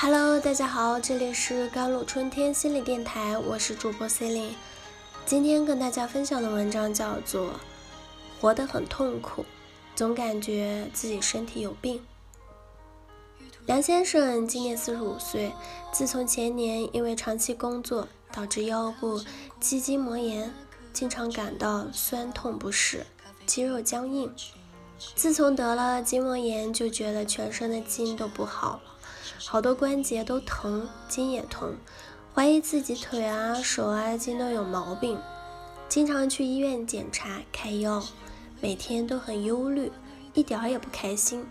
Hello，大家好，这里是甘露春天心理电台，我是主播 c e l i n e 今天跟大家分享的文章叫做《活得很痛苦，总感觉自己身体有病》。梁先生今年四十五岁，自从前年因为长期工作导致腰部肌筋膜炎，经常感到酸痛不适，肌肉僵硬。自从得了筋膜炎，就觉得全身的筋都不好了。好多关节都疼，筋也疼，怀疑自己腿啊、手啊筋都有毛病，经常去医院检查开药，每天都很忧虑，一点儿也不开心。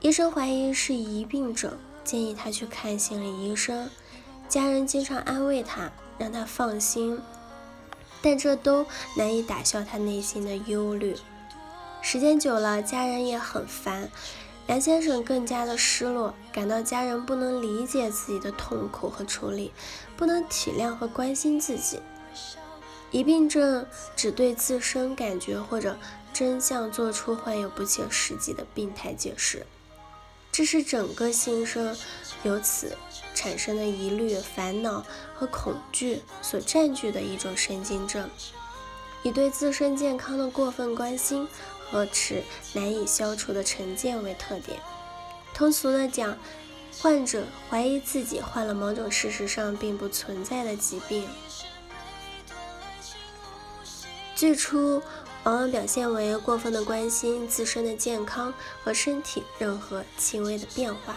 医生怀疑是疑病症，建议他去看心理医生。家人经常安慰他，让他放心，但这都难以打消他内心的忧虑。时间久了，家人也很烦。梁先生更加的失落，感到家人不能理解自己的痛苦和处理，不能体谅和关心自己。疑病症只对自身感觉或者真相做出患有不切实际的病态解释，这是整个心生由此产生的疑虑、烦恼和恐惧所占据的一种神经症，以对自身健康的过分关心。和持难以消除的成见为特点。通俗的讲，患者怀疑自己患了某种事实上并不存在的疾病。最初往往表现为过分的关心自身的健康和身体任何轻微的变化，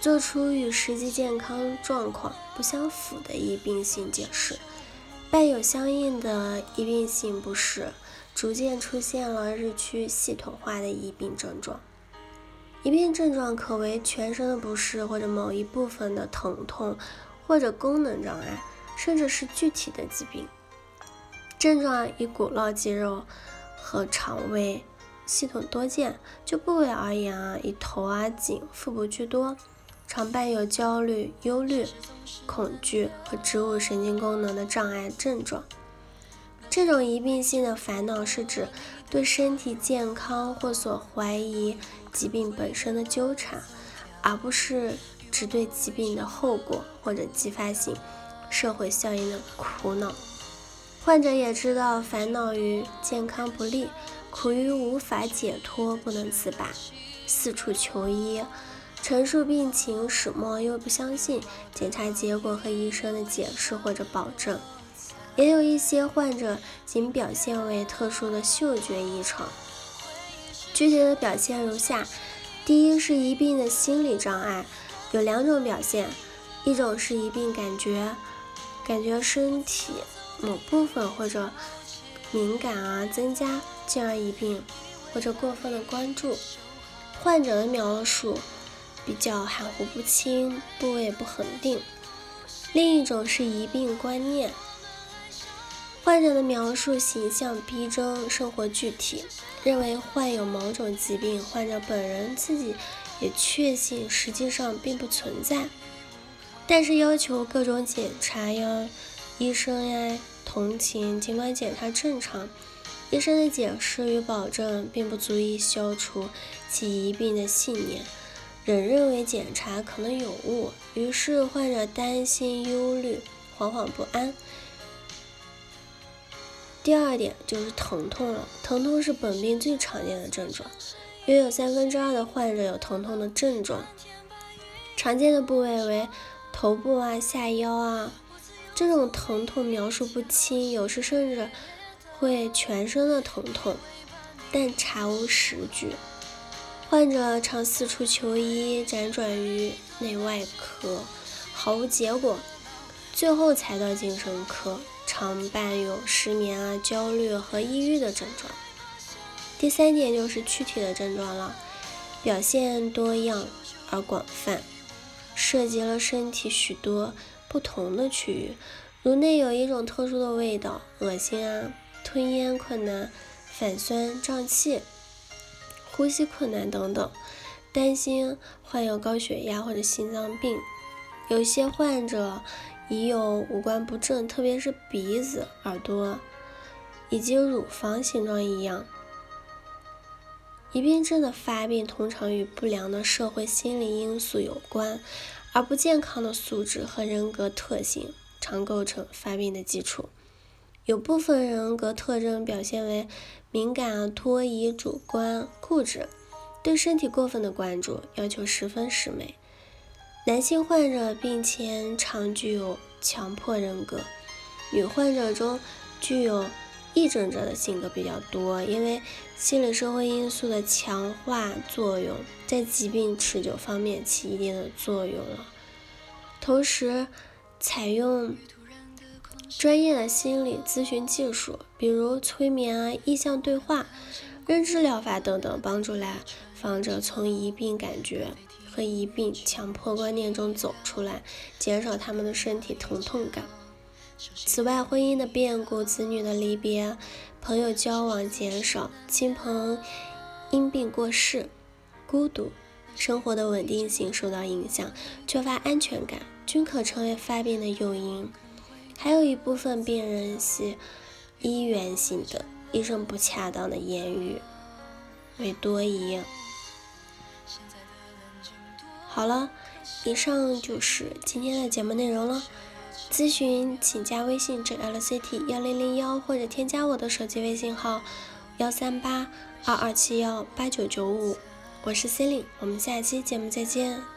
做出与实际健康状况不相符的疑病性解释，伴有相应的疑病性不适。逐渐出现了日趋系统化的疑病症状。疑病症状可为全身的不适，或者某一部分的疼痛，或者功能障碍，甚至是具体的疾病。症状以骨络肌肉和肠胃系统多见。就部位而言啊，以头啊、颈、腹部居多，常伴有焦虑、忧虑、恐惧和植物神经功能的障碍症状。这种疑病性的烦恼是指对身体健康或所怀疑疾病本身的纠缠，而不是只对疾病的后果或者继发性社会效应的苦恼。患者也知道烦恼于健康不利，苦于无法解脱，不能自拔，四处求医，陈述病情始末又不相信检查结果和医生的解释或者保证。也有一些患者仅表现为特殊的嗅觉异常，具体的表现如下：第一是疑病的心理障碍，有两种表现，一种是疑病感觉，感觉身体某部分或者敏感啊增加，进而疑病，或者过分的关注，患者的描述比较含糊不清，部位不恒定；另一种是疑病观念。患者的描述形象逼真，生活具体，认为患有某种疾病，患者本人自己也确信实际上并不存在，但是要求各种检查呀，医生呀同情，尽管检查正常，医生的解释与保证并不足以消除其疑病的信念，仍认为检查可能有误，于是患者担心、忧虑、惶惶不安。第二点就是疼痛了，疼痛是本病最常见的症状，约有三分之二的患者有疼痛的症状，常见的部位为头部啊、下腰啊，这种疼痛描述不清，有时甚至会全身的疼痛，但查无实据，患者常四处求医，辗转于内外科，毫无结果，最后才到精神科。常伴有失眠啊、焦虑和抑郁的症状。第三点就是躯体的症状了，表现多样而广泛，涉及了身体许多不同的区域，如内有一种特殊的味道、恶心啊、吞咽困难、反酸胀气、呼吸困难等等。担心患有高血压或者心脏病，有些患者。已有五官不正，特别是鼻子、耳朵以及乳房形状异样。疑病症的发病通常与不良的社会心理因素有关，而不健康的素质和人格特性常构成发病的基础。有部分人格特征表现为敏感、多疑、主观、固执，对身体过分的关注，要求十分十美。男性患者病前常具有强迫人格，女患者中具有癔症者的性格比较多，因为心理社会因素的强化作用，在疾病持久方面起一定的作用了。同时，采用。专业的心理咨询技术，比如催眠啊、意向对话、认知疗法等等，帮助来访者从疑病感觉和疑病强迫观念中走出来，减少他们的身体疼痛感。此外，婚姻的变故、子女的离别、朋友交往减少、亲朋因病过世、孤独、生活的稳定性受到影响、缺乏安全感，均可成为发病的诱因。还有一部分病人系医源性的，医生不恰当的言语为多疑。好了，以上就是今天的节目内容了。咨询请加微信 jlct 幺零零幺，或者添加我的手机微信号幺三八二二七幺八九九五，我是 c e l i n e 我们下期节目再见。